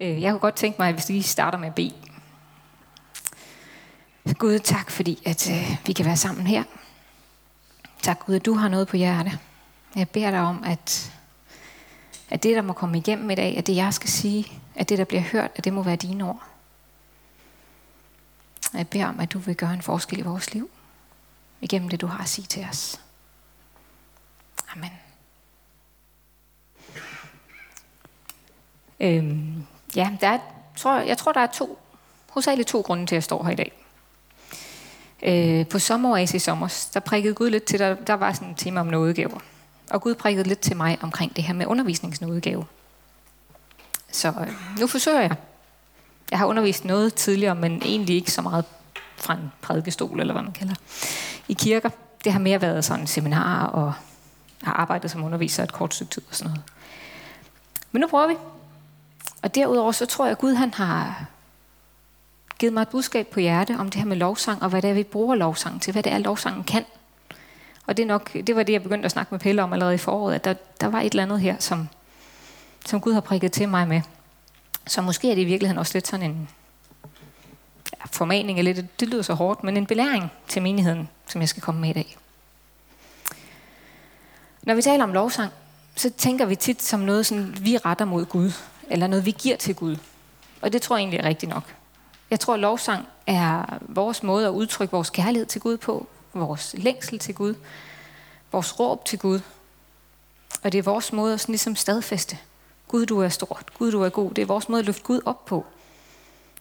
Øh, jeg kunne godt tænke mig, at vi lige starter med at bede. Gud, tak fordi, at øh, vi kan være sammen her. Tak Gud, at du har noget på hjerte. Jeg beder dig om, at, at det, der må komme igennem i dag, at det, jeg skal sige, at det, der bliver hørt, at det må være dine ord. Jeg beder om, at du vil gøre en forskel i vores liv, igennem det, du har at sige til os. Amen. Øhm, ja, der er, tror, jeg tror, der er to, hovedsageligt to grunde til, at jeg står her i dag. Øh, på sommeråret i sommer, der prikkede Gud lidt til, der, der var sådan et tema om nådegaver. Og Gud prikkede lidt til mig omkring det her med undervisningsnådegave. Så øh, nu forsøger jeg. Jeg har undervist noget tidligere, men egentlig ikke så meget fra en prædikestol, eller hvad man kalder i kirker. Det har mere været sådan seminarer, og har arbejdet som underviser et kort stykke tid og sådan noget. Men nu prøver vi. Og derudover så tror jeg, at Gud han har givet mig et budskab på hjerte om det her med lovsang, og hvad det er, vi bruger lovsang til, hvad det er, lovsangen kan. Og det, er nok, det var det, jeg begyndte at snakke med Pelle om allerede i foråret, at der, der var et eller andet her, som, som Gud har prikket til mig med. Så måske er det i virkeligheden også lidt sådan en ja, formaning, eller det, det lyder så hårdt, men en belæring til menigheden, som jeg skal komme med i dag. Når vi taler om lovsang, så tænker vi tit som noget, sådan, vi retter mod Gud, eller noget, vi giver til Gud. Og det tror jeg egentlig er rigtigt nok. Jeg tror, at lovsang er vores måde at udtrykke vores kærlighed til Gud på, vores længsel til Gud, vores råb til Gud. Og det er vores måde at sådan ligesom stadfæste. Gud, du er stort. Gud, du er god. Det er vores måde at løfte Gud op på.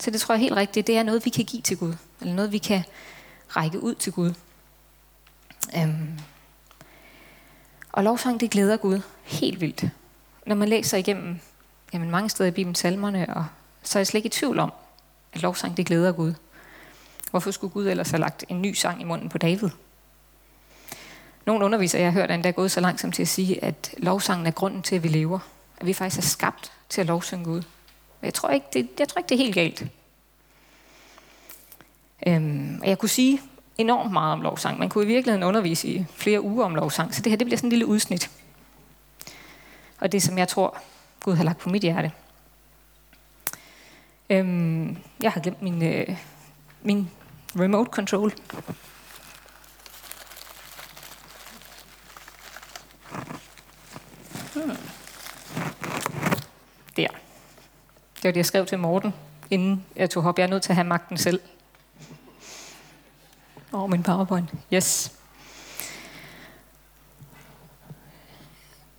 Så det tror jeg helt rigtigt, det er noget, vi kan give til Gud. Eller noget, vi kan række ud til Gud. Øhm. Og lovsang, det glæder Gud helt vildt. Når man læser igennem jamen mange steder i Bibelen, salmerne, og så er jeg slet ikke i tvivl om, at lovsang, det glæder Gud. Hvorfor skulle Gud ellers have lagt en ny sang i munden på David? Nogle undervisere, jeg har hørt, er endda gået så langt som til at sige, at lovsangen er grunden til, at vi lever. At vi faktisk er skabt til at lovsynge Gud. Jeg tror ikke, det, jeg tror ikke, det er helt galt. Øhm, og jeg kunne sige enormt meget om lovsang. Man kunne i virkeligheden undervise i flere uger om lovsang, så det her det bliver sådan en lille udsnit. Og det, som jeg tror, Gud har lagt på mit hjerte. Øhm, jeg har glemt min, øh, min remote control. Hmm. Der. Det var det, jeg skrev til Morten, inden jeg tog op. Jeg er nødt til at have magten selv. Over min powerpoint. Yes.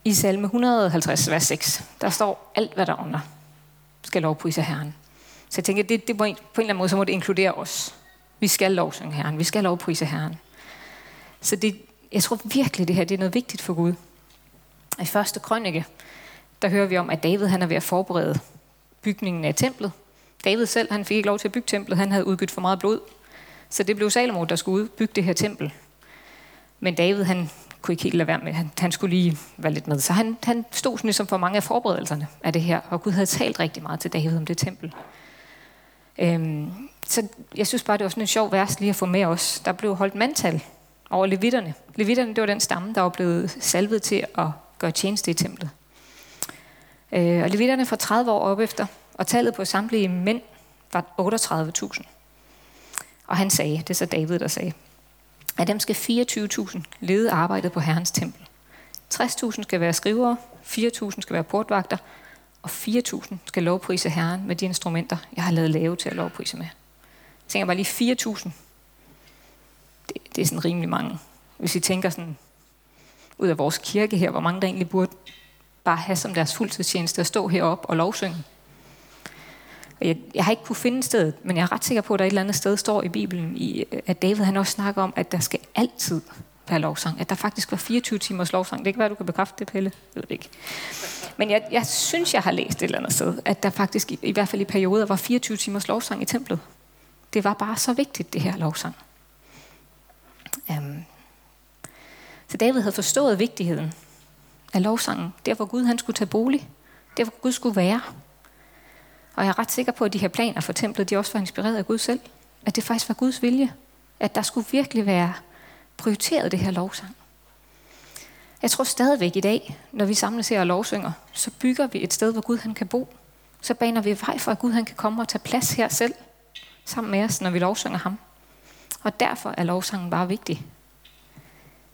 I salme 150, vers 6, der står alt, hvad der under skal lovprise Herren. Så jeg tænker, det, det må, på en eller anden måde, så må det inkludere os. Vi skal lovsynge Herren. Vi skal lovprise Herren. Så det, jeg tror virkelig, det her det er noget vigtigt for Gud. I første krønike, der hører vi om, at David han er ved at forberede bygningen af templet. David selv, han fik ikke lov til at bygge templet. Han havde udgivet for meget blod. Så det blev Salomo, der skulle bygge det her tempel. Men David, han kunne ikke helt lade være med. Han, han skulle lige være lidt med. Så han, han stod sådan ligesom for mange af forberedelserne af det her. Og Gud havde talt rigtig meget til David om det tempel. Øhm, så jeg synes bare, det var sådan en sjov vers lige at få med os. Der blev holdt mandtal over levitterne. Levitterne, det var den stamme, der var blevet salvet til at gøre tjeneste i templet. Øh, og levitterne fra 30 år op efter, og tallet på samtlige mænd var 38.000. Og han sagde, det er så David, der sagde, af dem skal 24.000 lede arbejdet på Herrens tempel. 60.000 skal være skrivere, 4.000 skal være portvagter, og 4.000 skal lovprise Herren med de instrumenter, jeg har lavet lave til at lovprise med. Jeg tænker bare lige 4.000. Det, det er sådan rimelig mange. Hvis I tænker sådan ud af vores kirke her, hvor mange der egentlig burde bare have som deres fuldtidstjeneste at stå heroppe og lovsynge. Jeg, jeg har ikke kunne finde stedet, men jeg er ret sikker på, at der et eller andet sted står i Bibelen, i, at David han også snakker om, at der skal altid være lovsang. At der faktisk var 24 timers lovsang. Det kan være, du kan bekræfte det, Pelle. Jeg ved det ikke. Men jeg, jeg synes, jeg har læst et eller andet sted, at der faktisk, i, i hvert fald i perioder, var 24 timers lovsang i templet. Det var bare så vigtigt, det her lovsang. Um, så David havde forstået vigtigheden af lovsangen. Der, hvor Gud han skulle tage bolig. Der, hvor Gud skulle være. Og jeg er ret sikker på, at de her planer for templet, de også var inspireret af Gud selv. At det faktisk var Guds vilje. At der skulle virkelig være prioriteret det her lovsang. Jeg tror stadigvæk i dag, når vi samles her og lovsynger, så bygger vi et sted, hvor Gud han kan bo. Så baner vi vej for, at Gud han kan komme og tage plads her selv, sammen med os, når vi lovsynger ham. Og derfor er lovsangen bare vigtig.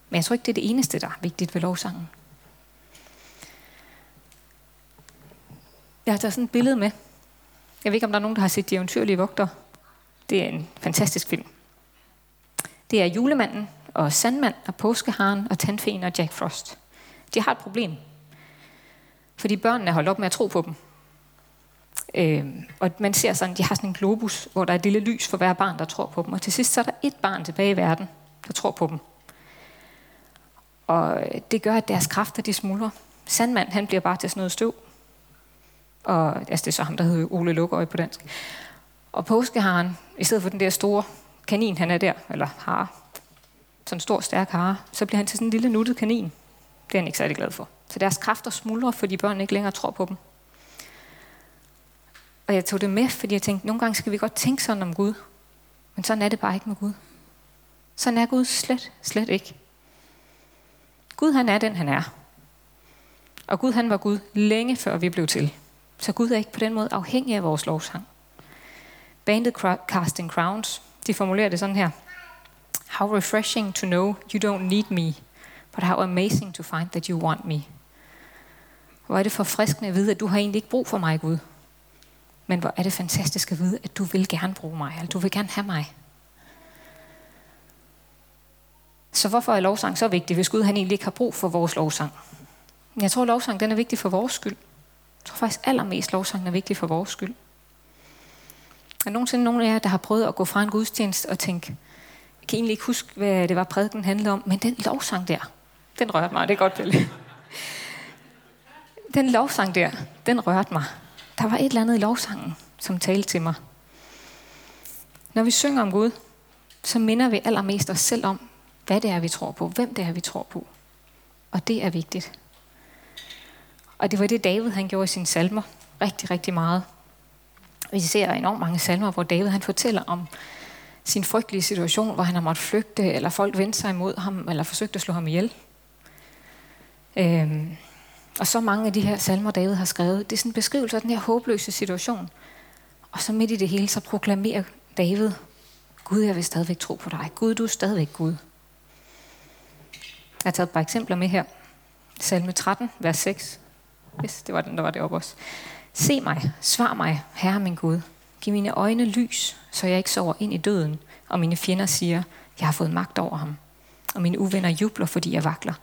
Men jeg tror ikke, det er det eneste, der er vigtigt ved lovsangen. Jeg har taget sådan et billede med. Jeg ved ikke, om der er nogen, der har set De eventyrlige vogter. Det er en fantastisk film. Det er julemanden og sandmand og påskeharen og tandfen og Jack Frost. De har et problem. Fordi børnene har holdt op med at tro på dem. Øh, og man ser sådan, de har sådan en globus, hvor der er et lille lys for hver barn, der tror på dem. Og til sidst så er der et barn tilbage i verden, der tror på dem. Og det gør, at deres kræfter de smuldrer. Sandmand, han bliver bare til sådan noget støv. Og altså, det er så ham, der hedder Ole Lukøj på dansk. Og påskeharen, i stedet for den der store kanin, han er der, eller har, sådan en stor, stærk hare, så bliver han til sådan en lille nuttet kanin. Det er han ikke særlig glad for. Så deres kræfter smuldrer, fordi børn ikke længere tror på dem. Og jeg tog det med, fordi jeg tænkte, nogle gange skal vi godt tænke sådan om Gud. Men sådan er det bare ikke med Gud. Sådan er Gud slet, slet ikke. Gud han er den, han er. Og Gud han var Gud længe før vi blev til. Så Gud er ikke på den måde afhængig af vores lovsang. Bandet Casting Crowns, de formulerer det sådan her. How refreshing to know you don't need me, but how amazing to find that you want me. Hvor er det forfriskende at vide, at du har egentlig ikke brug for mig, Gud. Men hvor er det fantastisk at vide, at du vil gerne bruge mig, eller du vil gerne have mig. Så hvorfor er lovsang så vigtig, hvis Gud han egentlig ikke har brug for vores lovsang? Jeg tror, lovsang den er vigtig for vores skyld. Jeg tror faktisk allermest, lovsangen er vigtig for vores skyld. Er der nogensinde nogen af jer, der har prøvet at gå fra en gudstjeneste og tænke, jeg kan egentlig ikke huske, hvad det var prædiken handlede om, men den lovsang der, den rørte mig, det er godt billede. Den lovsang der, den rørte mig. Der var et eller andet i lovsangen, som talte til mig. Når vi synger om Gud, så minder vi allermest os selv om, hvad det er, vi tror på, hvem det er, vi tror på. Og det er vigtigt. Og det var det, David han gjorde i sine salmer rigtig, rigtig meget. Vi ser enormt mange salmer, hvor David han fortæller om sin frygtelige situation, hvor han har måttet flygte, eller folk vendte sig imod ham, eller forsøgte at slå ham ihjel. Øhm, og så mange af de her salmer, David har skrevet, det er sådan en beskrivelse af den her håbløse situation. Og så midt i det hele, så proklamerer David, Gud, jeg vil stadigvæk tro på dig. Gud, du er stadigvæk Gud. Jeg har taget et par eksempler med her. Salme 13, vers 6. Hvis det var den, der var deroppe også. Se mig, svar mig, Herre min Gud. Giv mine øjne lys, så jeg ikke sover ind i døden, og mine fjender siger, jeg har fået magt over ham. Og mine uvenner jubler, fordi jeg vakler.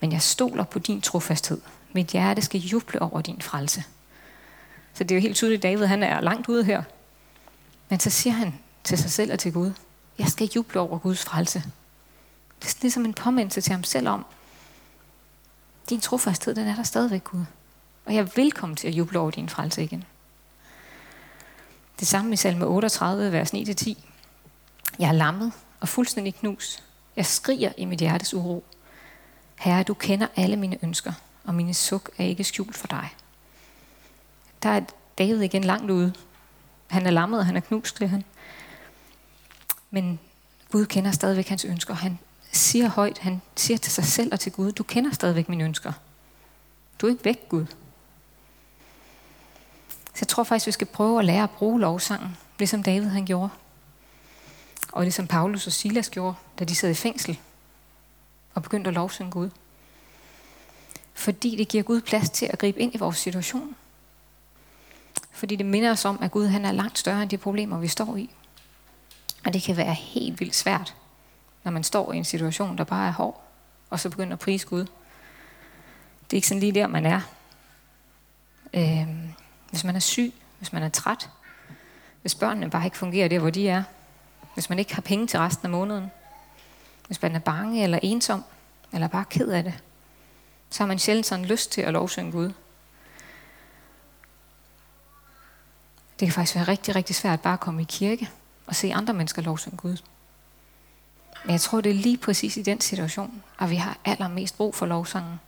Men jeg stoler på din trofasthed. Mit hjerte skal juble over din frelse. Så det er jo helt tydeligt, at David han er langt ude her. Men så siger han til sig selv og til Gud, jeg skal juble over Guds frelse. Det er ligesom en påmindelse til ham selv om, din trofasthed, den er der stadigvæk, Gud. Og jeg vil komme til at juble over din frelse igen. Det samme i salme 38, vers 9-10. Jeg er lammet og fuldstændig knus. Jeg skriger i mit hjertes uro. Herre, du kender alle mine ønsker, og mine suk er ikke skjult for dig. Der er David igen langt ude. Han er lammet, og han er knust, skriver han. Men Gud kender stadigvæk hans ønsker. Han siger højt, han siger til sig selv og til Gud, du kender stadigvæk mine ønsker. Du er ikke væk, Gud. Så jeg tror faktisk, vi skal prøve at lære at bruge lovsangen, ligesom David han gjorde. Og ligesom Paulus og Silas gjorde, da de sad i fængsel og begyndte at lovsynge Gud. Fordi det giver Gud plads til at gribe ind i vores situation. Fordi det minder os om, at Gud han er langt større end de problemer, vi står i. Og det kan være helt vildt svært, når man står i en situation, der bare er hård, og så begynder at prise Gud. Det er ikke sådan lige der, man er. Øh, hvis man er syg, hvis man er træt, hvis børnene bare ikke fungerer der, hvor de er, hvis man ikke har penge til resten af måneden, hvis man er bange eller ensom, eller bare ked af det, så har man sjældent sådan lyst til at lovsynge Gud. Det kan faktisk være rigtig, rigtig svært bare at komme i kirke og se andre mennesker lovsynge Gud. Men jeg tror, det er lige præcis i den situation, at vi har allermest brug for lovsangen.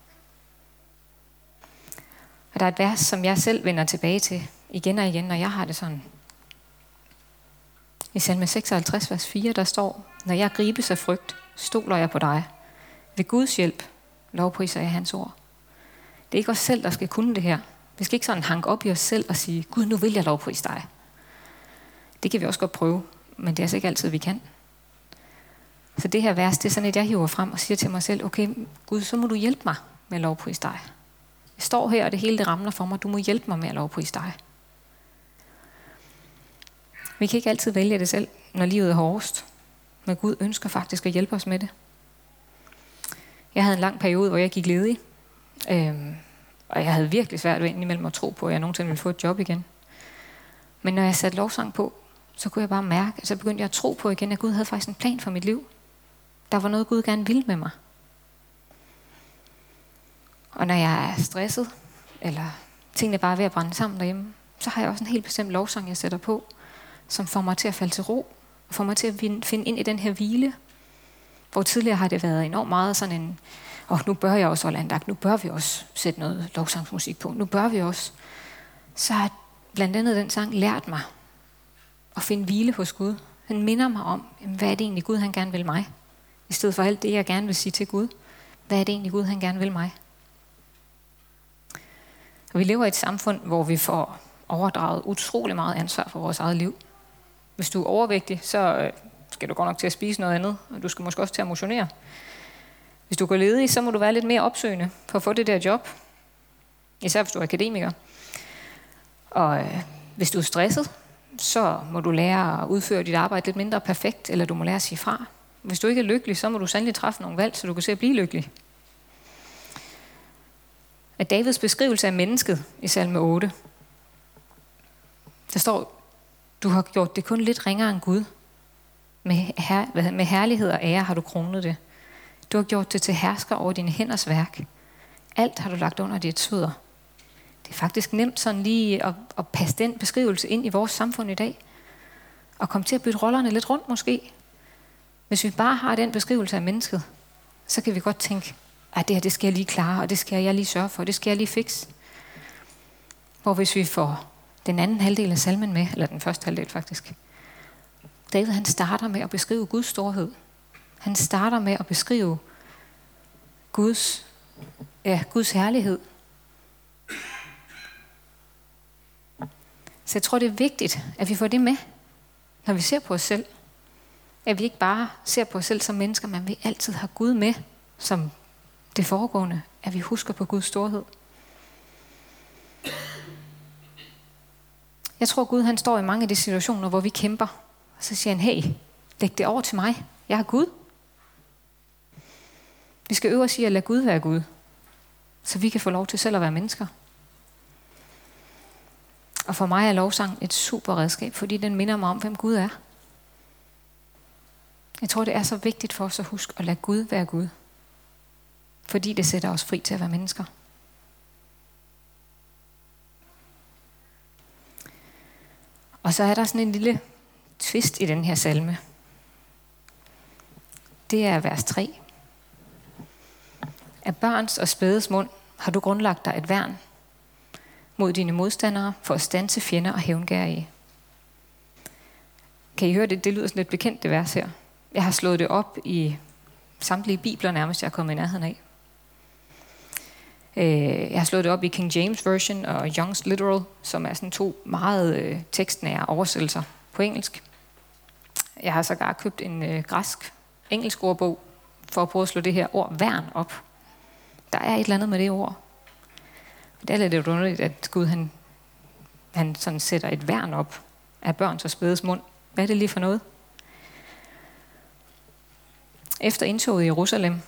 Og der er et vers, som jeg selv vender tilbage til igen og igen, når jeg har det sådan. I salme 56, vers 4, der står, Når jeg gribes af frygt, stoler jeg på dig. Ved Guds hjælp lovpriser jeg hans ord. Det er ikke os selv, der skal kunne det her. Vi skal ikke sådan hanke op i os selv og sige, Gud, nu vil jeg lovprise dig. Det kan vi også godt prøve, men det er altså ikke altid, vi kan. Så det her vers, det er sådan, et, jeg hiver frem og siger til mig selv, okay, Gud, så må du hjælpe mig med at lovprise dig. Jeg står her, og det hele det ramler for mig. Du må hjælpe mig med at lovprise dig. Vi kan ikke altid vælge det selv, når livet er hårdest. Men Gud ønsker faktisk at hjælpe os med det. Jeg havde en lang periode, hvor jeg gik ledig. Øhm, og jeg havde virkelig svært ved indimellem at tro på, at jeg nogensinde ville få et job igen. Men når jeg satte lovsang på, så kunne jeg bare mærke, så begyndte jeg at tro på igen, at Gud havde faktisk en plan for mit liv. Der var noget, Gud gerne ville med mig. Og når jeg er stresset, eller tingene bare er ved at brænde sammen derhjemme, så har jeg også en helt bestemt lovsang, jeg sætter på, som får mig til at falde til ro, og får mig til at finde ind i den her hvile, hvor tidligere har det været enormt meget sådan en, og oh, nu bør jeg også holde andagt, nu bør vi også sætte noget lovsangsmusik på, nu bør vi også. Så har blandt andet den sang lært mig at finde hvile hos Gud. Den minder mig om, hvad er det egentlig Gud han gerne vil mig? I stedet for alt det, jeg gerne vil sige til Gud. Hvad er det egentlig Gud han gerne vil mig? Og vi lever i et samfund, hvor vi får overdraget utrolig meget ansvar for vores eget liv. Hvis du er overvægtig, så øh, skal du godt nok til at spise noget andet, og du skal måske også til at motionere. Hvis du går ledig, så må du være lidt mere opsøgende for at få det der job. Især hvis du er akademiker. Og øh, hvis du er stresset, så må du lære at udføre dit arbejde lidt mindre perfekt, eller du må lære at sige fra. Hvis du ikke er lykkelig, så må du sandelig træffe nogle valg, så du kan se at blive lykkelig. At Davids beskrivelse af mennesket i salme 8, der står, du har gjort det kun lidt ringere end Gud. Med, her, med herlighed og ære har du kronet det. Du har gjort det til hersker over dine hænders værk. Alt har du lagt under dit sveder. Det er faktisk nemt sådan lige at, at passe den beskrivelse ind i vores samfund i dag. Og komme til at bytte rollerne lidt rundt måske. Hvis vi bare har den beskrivelse af mennesket, så kan vi godt tænke, at det her det skal jeg lige klare, og det skal jeg lige sørge for, og det skal jeg lige fikse. Hvor hvis vi får den anden halvdel af salmen med, eller den første halvdel faktisk, David han starter med at beskrive Guds storhed. Han starter med at beskrive Guds, ja, Guds herlighed. Så jeg tror, det er vigtigt, at vi får det med, når vi ser på os selv. At vi ikke bare ser på os selv som mennesker, men vi altid har Gud med som det foregående. At vi husker på Guds storhed. Jeg tror, Gud han står i mange af de situationer, hvor vi kæmper. Og så siger han, hey, læg det over til mig. Jeg er Gud. Vi skal øve os i at lade Gud være Gud, så vi kan få lov til selv at være mennesker. Og for mig er lovsang et super redskab, fordi den minder mig om, hvem Gud er. Jeg tror, det er så vigtigt for os at huske at lade Gud være Gud. Fordi det sætter os fri til at være mennesker. Og så er der sådan en lille twist i den her salme. Det er vers 3. Af børns og spædes mund har du grundlagt dig et værn mod dine modstandere for at stanse fjender og hævngærige. Kan I høre det? Det lyder sådan lidt bekendt, det vers her. Jeg har slået det op i samtlige bibler nærmest, jeg er kommet i nærheden af. Øh, jeg har slået det op i King James Version og Young's Literal, som er sådan to meget øh, tekstnære oversættelser på engelsk. Jeg har sågar købt en øh, græsk engelsk ordbog for at prøve at slå det her ord værn op. Der er et eller andet med det ord. Det er lidt underligt, at Gud han, han sådan sætter et værn op af børns og spædes mund. Hvad er det lige for noget? Efter indtoget i Jerusalem,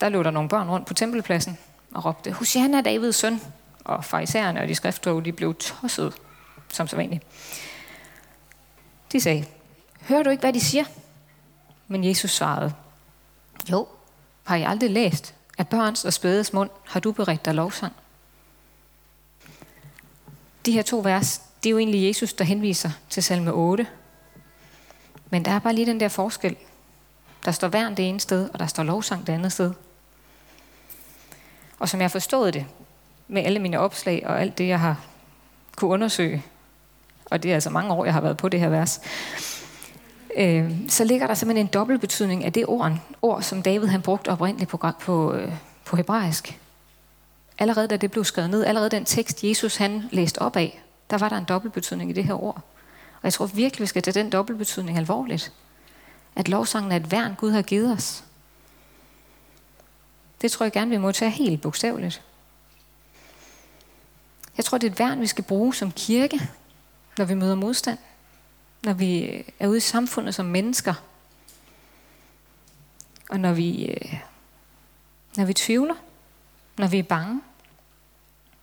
der lå der nogle børn rundt på tempelpladsen og råbte, Hosanna Davids søn. Og farisæerne og de skriftlov, de blev tosset, som så vanligt. De sagde, hører du ikke, hvad de siger? Men Jesus svarede, jo, har I aldrig læst, at børns og spædes mund har du beredt dig lovsang? De her to vers, det er jo egentlig Jesus, der henviser til salme 8. Men der er bare lige den der forskel. Der står værn det ene sted, og der står lovsang det andet sted. Og som jeg forstod det, med alle mine opslag og alt det, jeg har kunne undersøge, og det er altså mange år, jeg har været på det her vers, øh, så ligger der simpelthen en dobbelt betydning af det ord, ord som David han brugte oprindeligt på, på, øh, på hebraisk. allerede da det blev skrevet ned, allerede den tekst, Jesus han læste op af, der var der en dobbeltbetydning i det her ord. Og jeg tror virkelig, vi skal tage den dobbeltbetydning alvorligt. At lovsangen er et værn, Gud har givet os. Det tror jeg gerne, vi må tage helt bogstaveligt. Jeg tror, det er et værn, vi skal bruge som kirke, når vi møder modstand. Når vi øh, er ude i samfundet som mennesker. Og når vi, øh, når vi tvivler. Når vi er bange.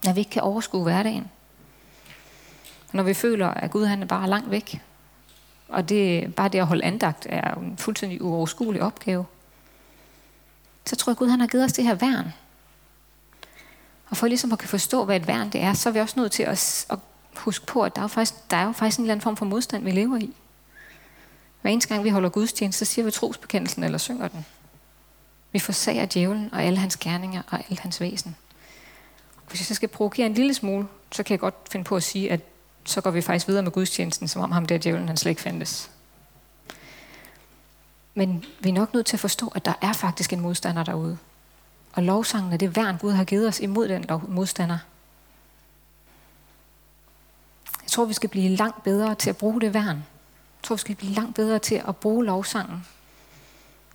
Når vi ikke kan overskue hverdagen. Når vi føler, at Gud han er bare langt væk. Og det, bare det at holde andagt er en fuldstændig uoverskuelig opgave. Så tror jeg, Gud han har givet os det her værn. Og for ligesom at kan forstå, hvad et værn det er, så er vi også nødt til at, at huske på, at der er, faktisk, der er jo faktisk en eller anden form for modstand, vi lever i. Hver eneste gang vi holder gudstjeneste, så siger vi trosbekendelsen eller synger den. Vi forsager djævlen og alle hans gerninger og alt hans væsen. Hvis jeg så skal provokere en lille smule, så kan jeg godt finde på at sige, at så går vi faktisk videre med gudstjenesten, som om ham der djævlen, han slet ikke fandtes. Men vi er nok nødt til at forstå, at der er faktisk en modstander derude. Og lovsangen er det værn, Gud har givet os imod den modstander. Jeg tror, vi skal blive langt bedre til at bruge det værn. Jeg tror, vi skal blive langt bedre til at bruge lovsangen.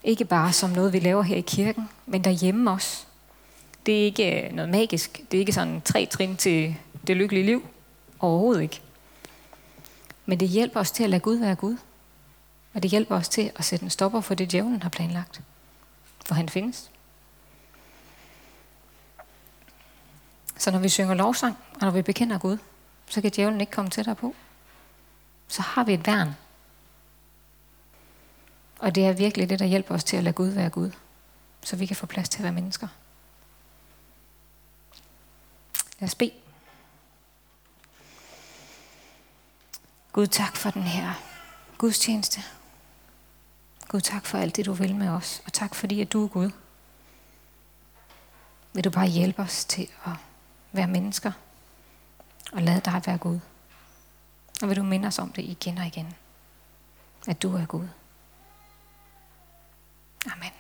Ikke bare som noget, vi laver her i kirken, men derhjemme også. Det er ikke øh, noget magisk. Det er ikke sådan tre trin til det lykkelige liv. Overhovedet ikke. Men det hjælper os til at lade Gud være Gud. Og det hjælper os til at sætte en stopper for det, djævlen har planlagt. For han findes. Så når vi synger lovsang, og når vi bekender Gud, så kan djævlen ikke komme tættere på. Så har vi et værn. Og det er virkelig det, der hjælper os til at lade Gud være Gud. Så vi kan få plads til at være mennesker. Lad os bede. Gud, tak for den her gudstjeneste. Gud, tak for alt det, du vil med os. Og tak fordi, at du er Gud. Vil du bare hjælpe os til at være mennesker og lade dig være Gud. Og vil du minde os om det igen og igen, at du er Gud. Amen.